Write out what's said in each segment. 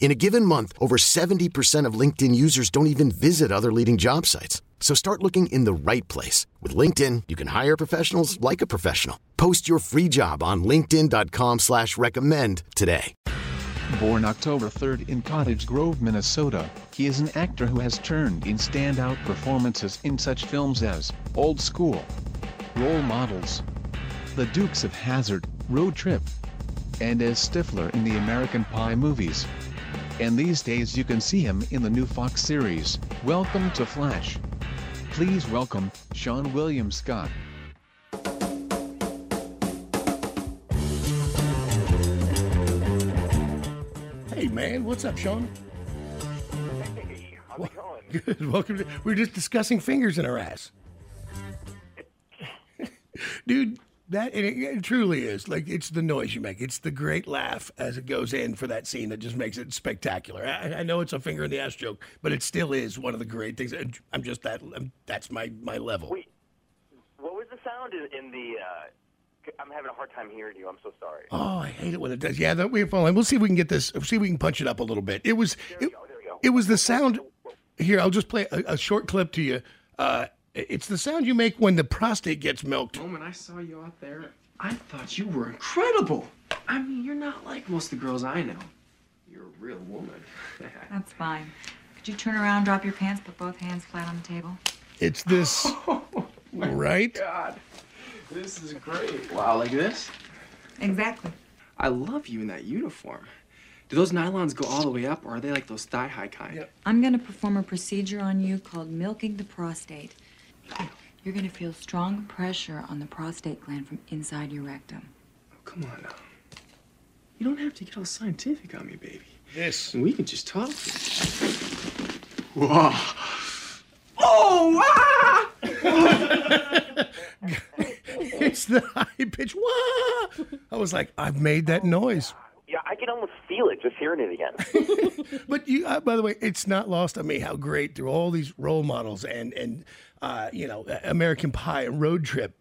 In a given month, over 70% of LinkedIn users don't even visit other leading job sites. So start looking in the right place. With LinkedIn, you can hire professionals like a professional. Post your free job on linkedin.com slash recommend today. Born October 3rd in Cottage Grove, Minnesota, he is an actor who has turned in standout performances in such films as Old School, Role Models, The Dukes of Hazzard, Road Trip, and as Stifler in the American Pie movies and these days you can see him in the new Fox series, Welcome to Flatch. Please welcome, Seann William Scott. Hey man, what's up, Seann? Hey, how's it going? Good. Welcome to. We are just discussing fingers in our ass. Dude, that it, it truly is like it's the noise you make. It's the great laugh as it goes in for that scene that just makes it spectacular. I, I know it's a finger in the ass joke, but it still is one of the great things. And I'm just that. I'm, that's my my level. Wait, what was the sound in, the? Uh, I'm having a hard time hearing you. I'm so sorry. Oh, I hate it when it does. Yeah, that we phone. We'll see if we can get this. See if we can punch it up a little bit. It was. It, go. There we go. it was the sound. Here, I'll just play a, a short clip to you. Uh, it's the sound you make when the prostate gets milked. The moment I saw you out there, I thought you were incredible. I mean, you're not like most of the girls I know. You're a real woman. That's fine. Could you turn around, drop your pants, put both hands flat on the table? It's this, oh right? God, this is great. Wow, like this? Exactly. I love you in that uniform. Do those nylons go all the way up, or are they like those thigh-high kind? I'm going to perform a procedure on you called milking the prostate. You're going to feel strong pressure on the prostate gland from inside your rectum. Oh, Come on now. You don't have to get all scientific on me, baby. This. We can just talk. Whoa. Oh, ah! It's the high pitch. Wah! I was like, I've made that noise. Yeah, I can almost feel it just hearing it again. But you, uh, by the way, it's not lost on me how great through all these role models and and uh, you know American Pie and Road Trip,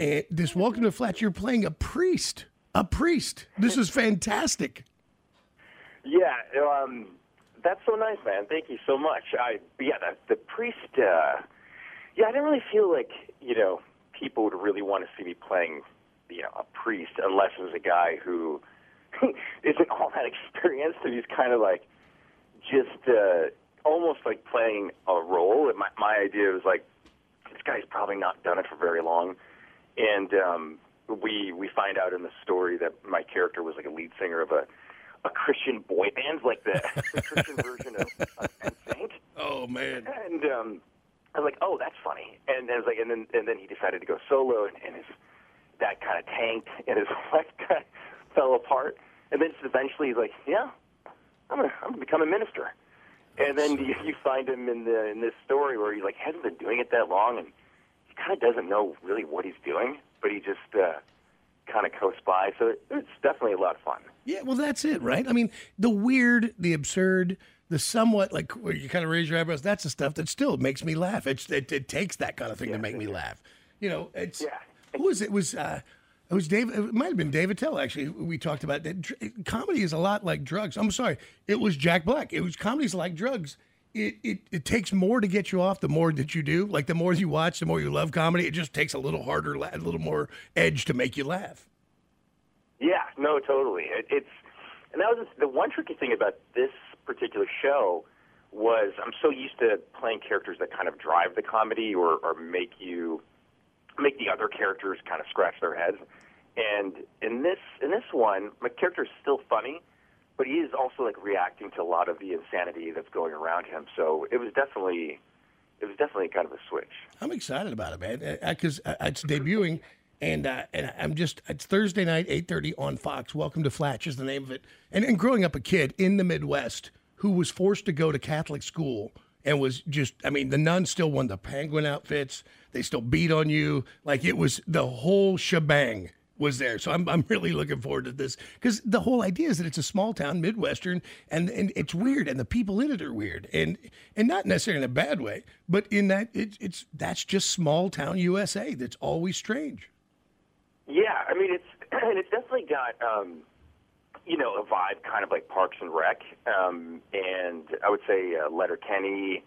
and this Welcome to Flatch, you're playing a priest. A priest. This is fantastic. yeah, um, that's so nice, man. Thank you so much. I yeah, the, the priest. Uh, yeah, I didn't really feel like you know people would really want to see me playing you know a priest unless it was a guy who isn't all that experienced and he's kind of like just uh, almost like playing a role. And my my idea was like this guy's probably not done it for very long, and um, we we find out in the story that my character was like a lead singer of a a Christian boy band, like the, the Christian version of, of NSYNC. Oh man. And um, I was like, oh, that's funny. And I was like, and then and then he decided to go solo, and, and his that kind of tanked, and his life kind of fell apart. And then eventually he's like, yeah, I'm gonna I'm gonna become a minister. And then you, you find him in the in this story where he like hasn't been doing it that long, and he kind of doesn't know really what he's doing, but he just uh, kind of coasts by. So it, it's definitely a lot of fun. Yeah, well, that's it, right? I mean, the weird, the absurd, the somewhat like where you kind of raise your eyebrows. That's the stuff that still makes me laugh. It's it, it takes that kind of thing to make me laugh. You know, it's Yeah. who was it? it was uh, it was Dave? It might have been Dave Attell actually. We talked about that. Comedy is a lot like drugs. I'm sorry, it was Jack Black. It was comedy's like drugs. It, it it takes more to get you off. The more that you do, like the more you watch, the more you love comedy. It just takes a little harder, a little more edge to make you laugh. Yeah, no, totally. It, it's and that was the one tricky thing about this particular show was I'm so used to playing characters that kind of drive the comedy or, or make you make the other characters kind of scratch their heads. And in this in this one, my character is still funny, but he is also like reacting to a lot of the insanity that's going around him. So it was definitely it was definitely kind of a switch. I'm excited about it, man, because it's debuting, and uh, and I'm just it's Thursday night, 8:30 on Fox. Welcome to Flatch is the name of it. And and growing up a kid in the Midwest who was forced to go to Catholic school and was just I mean the nuns still won the penguin outfits. They still beat on you like it was the whole shebang was there. So I'm, I'm really looking forward to this because the whole idea is that it's a small town, Midwestern, and, and it's weird, and the people in it are weird, and and not necessarily in a bad way, but in that it, it's that's just small town USA. That's always strange. Yeah, I mean it's and it's definitely got um, you know a vibe kind of like Parks and Rec, um, and I would say uh, Letterkenny,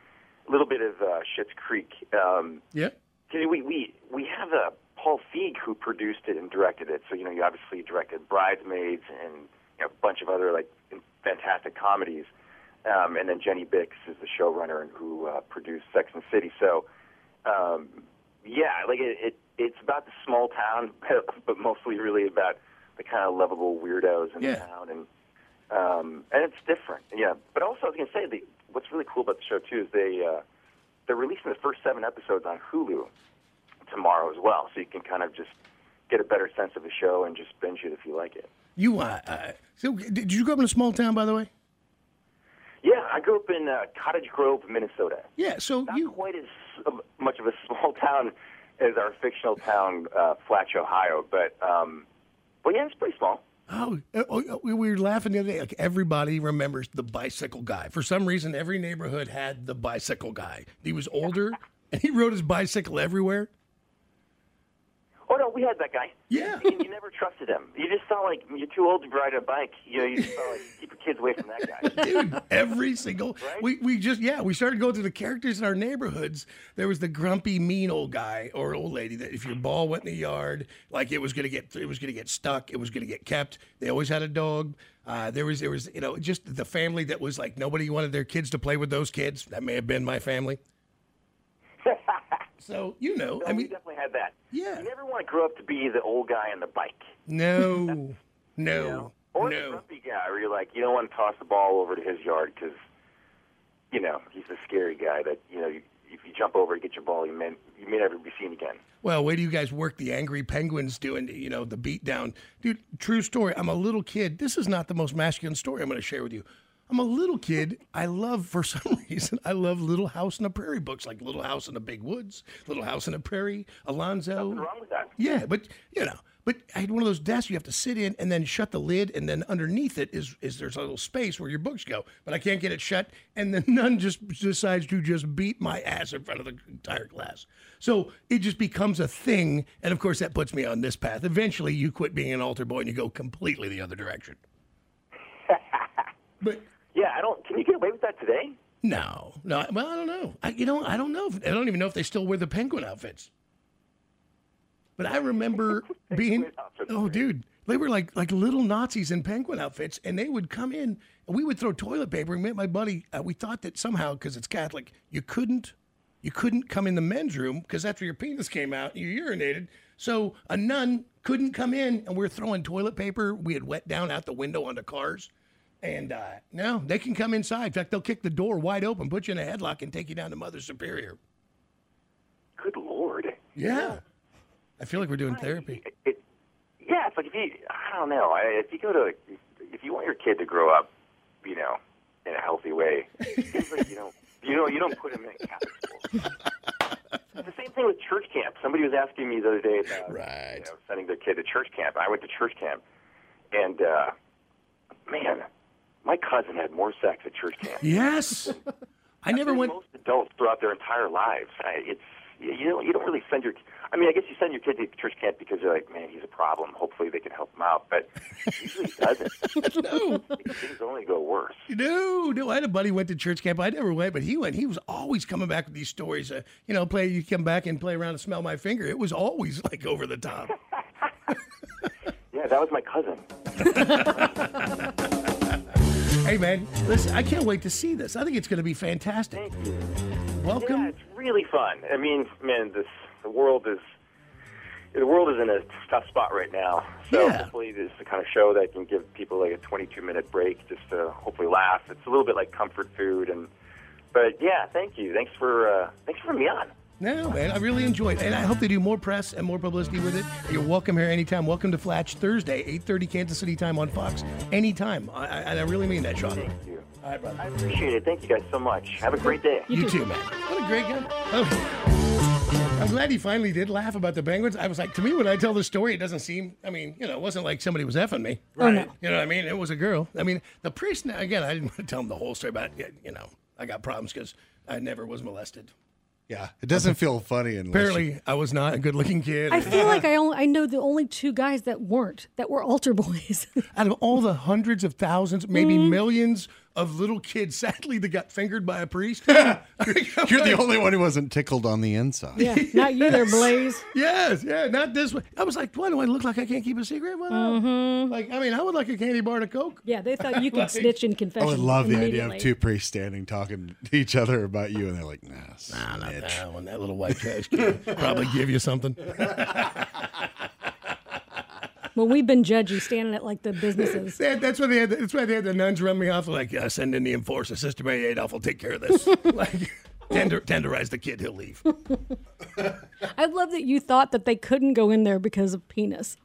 a little bit of uh, Schitt's Creek. Um, yeah. We we we have a Paul Feig who produced it and directed it. So you know, you obviously directed Bridesmaids and you know, a bunch of other like fantastic comedies. Um, and then Jenny Bicks is the showrunner and who uh, produced Sex and City. So um, yeah, like it, it, it's about the small town, but mostly really about the kind of lovable weirdos in yeah. the town, and um, and it's different. Yeah, but also I was gonna say the, what's really cool about the show too is they uh, they're releasing the first seven episodes on Hulu tomorrow as well, so you can kind of just get a better sense of the show and just binge it if you like it. You uh, uh so did you grow up in a small town, by the way? Yeah, I grew up in uh, Cottage Grove, Minnesota. Yeah, so not you quite as uh, much of a small town as our fictional town, uh, Flatch, Ohio, but um, well, yeah, it's pretty small. Oh, eh, oh, oh, we were laughing the other day. Like everybody remembers the bicycle guy. For some reason, every neighborhood had the bicycle guy. He was older, and he rode his bicycle everywhere. Oh no, we had that guy. Yeah. you, you never trusted him. You just felt like you're too old to ride a bike. You know, you just felt like keep your kids away from that guy. Dude, every single Right? we we just yeah we started going through the characters in our neighborhoods. There was the grumpy, mean old guy or old lady that if your ball went in the yard, like it was gonna get it was gonna get stuck, it was gonna get kept. They always had a dog. Uh, there was there was you know just the family that was like nobody wanted their kids to play with those kids. That may have been my family. So you know, No, I we mean, definitely had that. Yeah. You never want to grow up to be the old guy on the bike. no, You no, know? Or the no. grumpy guy where you're like, you don't want to toss the ball over to his yard because, you know, he's the scary guy that, you know, you, if you jump over to get your ball, you may, you may never be seen again. Well, wait do you guys work the angry penguins doing, you know, the beat down. Dude, true story. I'm a little kid. This is not the most masculine story I'm going to share with you. I'm a little kid. I love, for some reason, I love Little House in the Prairie books, like Little House in the Big Woods, Little House in the Prairie, Alonzo. What's wrong with that? Yeah, but you know, but I had one of those desks you have to sit in and then shut the lid, and then underneath it is is there's a little space where your books go, but I can't get it shut, and the nun just decides to just beat my ass in front of the entire class. So it just becomes a thing, and of course that puts me on this path. Eventually, you quit being an altar boy and you go completely the other direction. but Yeah, I don't. Can you get away with that today? no, no. Well, I don't know. I, you know, I don't know. If, I don't even know if they still wear the penguin outfits. But I remember being, oh, dude, they were like like little Nazis in penguin outfits, and they would come in, and we would throw toilet paper. And me and my buddy, uh, we thought that somehow, because it's Catholic, you couldn't, you couldn't come in the men's room because after your penis came out, you urinated. So a nun couldn't come in, and we are throwing toilet paper. We had wet down out the window onto cars. And uh, no, they can come inside. In fact, they'll kick the door wide open, put you in a headlock, and take you down to Mother Superior. Good lord. Yeah. I feel like we're doing therapy. It, it, yeah, it's like if you, I don't know, if you go to, if you want your kid to grow up, you know, in a healthy way, like you don't, you know, you don't put him in Catholic school. The same thing with church camp. Somebody was asking me the other day about Right. you know, sending their kid to church camp. I went to church camp, and uh, man, my cousin had more sex at church camp. Yes. I never went. Most adults throughout their entire lives. I, it's you don't you don't really send your. I mean, I guess you send your kid to church camp because you're like, man, he's a problem. Hopefully, they can help him out. But usually, doesn't. No, Things only go worse. no, no. I had a buddy who went to church camp. I never went, but he went. He was always coming back with these stories. Uh, you know, play. You come back and play around and smell my finger. It was always like over the top. Yeah, that was my cousin. Hey, man, listen. I can't wait to see this. I think it's going to be fantastic. Yeah, Welcome. Yeah, it's really fun. I mean, man, this the world is the world is in a tough spot right now. So Yeah. hopefully this is the kind of show that can give people like a 22 minute break just to hopefully laugh. It's a little bit like comfort food and but yeah, thank you. Thanks for uh, thanks for me on. No, man, I really enjoyed it. And I hope they do more press and more publicity with it. You're welcome here anytime. Welcome to Flatch Thursday, 8.30 Kansas City time on Fox. Anytime. I, I, I really mean that, Seann. Thank you. All right, brother. I appreciate it. Thank you guys so much. Have a great day. You, too, man. What a great guy. Oh. I'm glad he finally did laugh about the Penguins. I was like, to me, when I tell the story, it doesn't seem, I mean, you know, it wasn't like somebody was effing me. Oh, no. You know what I mean? It was a girl. I mean, the priest, again, I didn't want to tell him the whole story about, you know, I got problems because I never was molested. Yeah, it doesn't feel funny unless Apparently, I was not a good looking kid. I feel like I only I know the only two guys that weren't that were altar boys. out of all the hundreds of thousands, maybe Mm-hmm. millions of little kids, sadly, that got fingered by a priest. you're the only one who wasn't tickled on the inside. yeah, not you there, Blaze. Yes, yeah, not this way. I was like, why do I look like I can't keep a secret? Well, Mm-hmm. Like, I mean, I would like a candy bar and a Coke. Yeah, they thought you could Like- snitch in confession. I would love the idea of two priests standing talking to each other about you, and they're like, "Nah, Nah, not snitch." that one. That little white trash kid probably give you something. Well, we've been judgy standing at like the businesses. That- that's why they had. That's why they had the nuns run me off. Like, uh, send in the enforcer. Sister Mary Adolph will take care of this. like, tender, tenderize the kid. He'll leave. I love that you thought that they couldn't go in there because of penis.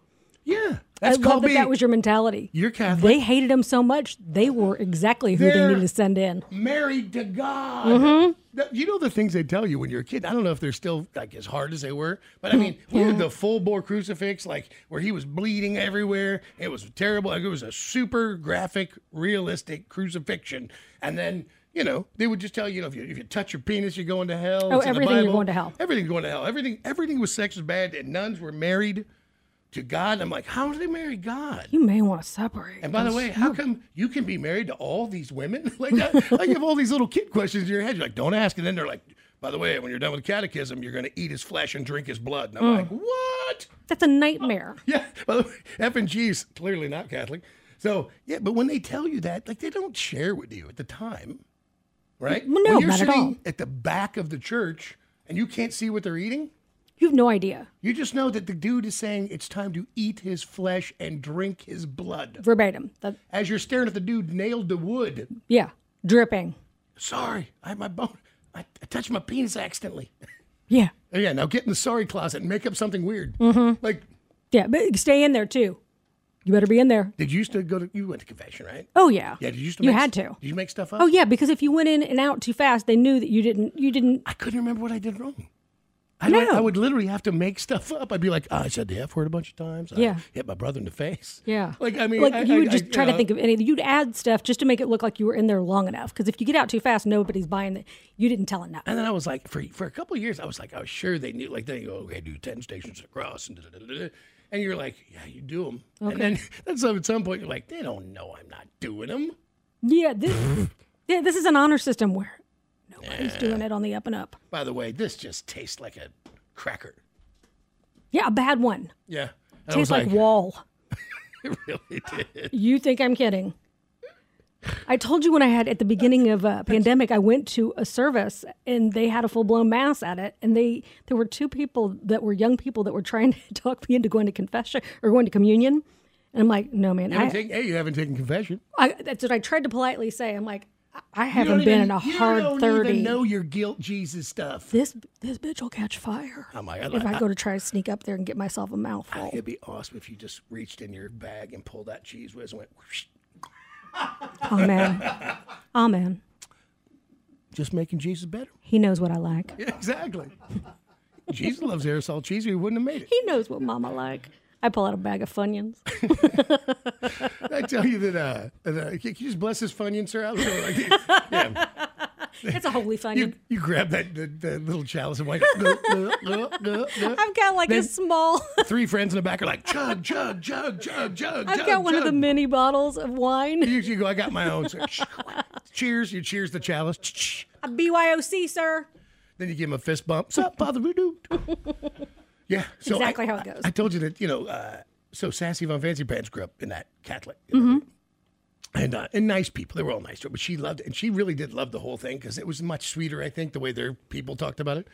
Yeah, that's I love that being. that was your mentality. You're Catholic. They hated him so much, they were exactly who They're- they needed to send in. married to God. Mm-hmm. You know the things they tell you when you're a kid. I don't know if they're still like as hard as they were, but I mean, we had the full bore crucifix, like where he was bleeding everywhere. It was terrible. Like, it was a super graphic, realistic crucifixion, and then. You know, they would just tell you, you know, if you, if you touch your penis, you're going to hell. Oh, It's in the everything, you're going to hell. Everything's going to hell. Everything, everything with sex was bad, and nuns were married to God. I'm like, how do they marry God? You may want to separate. And by the way, how come you can be married to all these women? like, I, like you have all these little kid questions in your head. You're like, don't ask. And then they're like, by the way, when you're done with catechism, you're going to eat his flesh and drink his blood. And I'm Mm. like, what? That's a nightmare. Yeah. By the way, F and G's clearly not Catholic. So yeah, but when they tell you that, like they don't share with you at the time, right? Well, no, when you're not at sitting all. at the back of the church and you can't see what they're eating. You have no idea. You just know that the dude is saying it's time to eat his flesh and drink his blood. Verbatim. That, As you're staring at the dude nailed to wood. yeah, dripping. Sorry, I have my bone. I, I touched my penis accidentally. Yeah. Yeah, now get in the sorry closet and make up something weird. Mm-hmm. Like, Yeah, but stay in there too. You better be in there. did you used to go to? You went to confession, right? Oh yeah. Yeah, did you used to? You make, had to. Did you make stuff up? Oh yeah, because if you went in and out too fast, they knew that you didn't. You didn't. I couldn't remember what I did wrong. I, would- No. I would literally have to make stuff up. I'd be like, oh, I said the F word a bunch of times. I Yeah. hit my brother in the face. Yeah. Like, I mean, like I- you would I- just try to know. think of anything. You'd add stuff just to make it look like you were in there long enough. Because if you get out too fast, nobody's buying it. You didn't tell enough. And then I was like, for for a couple of years, I was like, I was sure they knew. Like, they go, okay, do ten stations across, and and you're like, yeah, you do them. And then that's at some point you're like, they don't know I'm not doing them. Yeah. This. yeah. This is an honor system where nobody's doing it on the up and up. By the way, this just tastes like a cracker. Yeah, a bad one. Yeah, and I was Tastes like, wall. it really did. You think I'm kidding? I told you when I had at the beginning of a pandemic, I went to a service and they had a full blown mass at it, and they there were two people that were young people that were trying to talk me into going to confession or going to communion, and I'm like, no man, You I, haven't hey, you haven't taken confession. I that's what I tried to politely say. I'm like, I- haven't been even- in a you hard don't thirty. Even know your guilt, Jesus stuff. This this bitch will catch fire Oh my God! if I I- go to try to sneak up there and get myself a mouthful. it'd be awesome if you just reached in your bag and pulled that Cheez Whiz and went. Whoosh. Amen. Amen. Just making Jesus better. He knows what I like. Yeah, exactly. Jesus loves aerosol cheese, or he wouldn't have made it. He knows what Mama like. I pull out a bag of Funyuns. I tell you that. Uh, that, uh, can you just bless this Funyun, sir? I was like, yeah, It's a holy you, Funyun. you grab that little chalice and uh. I've got like a small. Three friends in the back are like chug, chug, chug, chug, chug. I've chug, got one of the chug. mini bottles of wine. You, you go. I got my own. So, cheers. You cheers the chalice. A BYOC, sir. Then you give him a fist bump. What's up, Father Voodoo? Yeah. So Exactly I- how it goes. I, told you that, you know, uh, so Sassy Von Fancy Pants grew up in that Catholic. Mm-hmm. And, uh, and nice people. They were all nice to her, but she loved it. And she really did love the whole thing because it was much sweeter, I think, the way their people talked about it.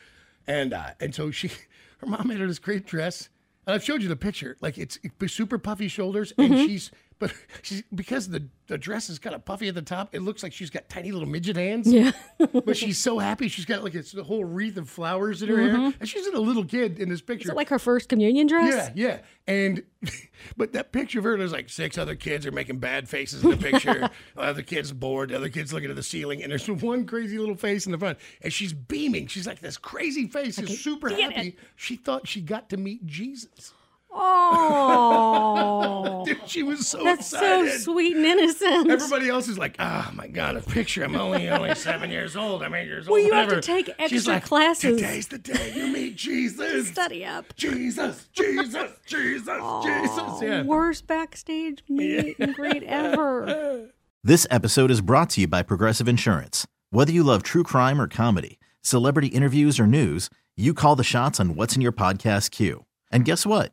And uh, and so she, her mom made her this great dress. And I've showed you the picture. Like it's super puffy shoulders, and Mm-hmm. she's but she's because the the dress is kind of puffy at the top. It looks like she's got tiny little midget hands. Yeah. but she's so happy. She's got like it's a whole wreath of flowers in her hair, and she's a little kid in this picture. Mm-hmm. Is it like her first communion dress? Yeah, yeah. And but that picture of her, there's like six other kids are making bad faces in the picture. the other kid's bored, the other kid's looking at the ceiling, and there's one crazy little face in the front. And she's beaming. She's like this crazy face, is super happy. She thought she got to meet Jesus. Oh, Dude, she was so that's so sweet and innocent. Everybody else is like, oh my god, a picture. I'm only only seven years old. I'm eight years old. Well, you have to whatever." take She's extra like, classes. Today's the day you meet Jesus. Study up. Jesus, Jesus, Jesus, Jesus. Yeah. Worst backstage meet and greet ever. This episode is brought to you by Progressive Insurance. Whether you love true crime or comedy, celebrity interviews or news, you call the shots on what's in your podcast queue. And guess what?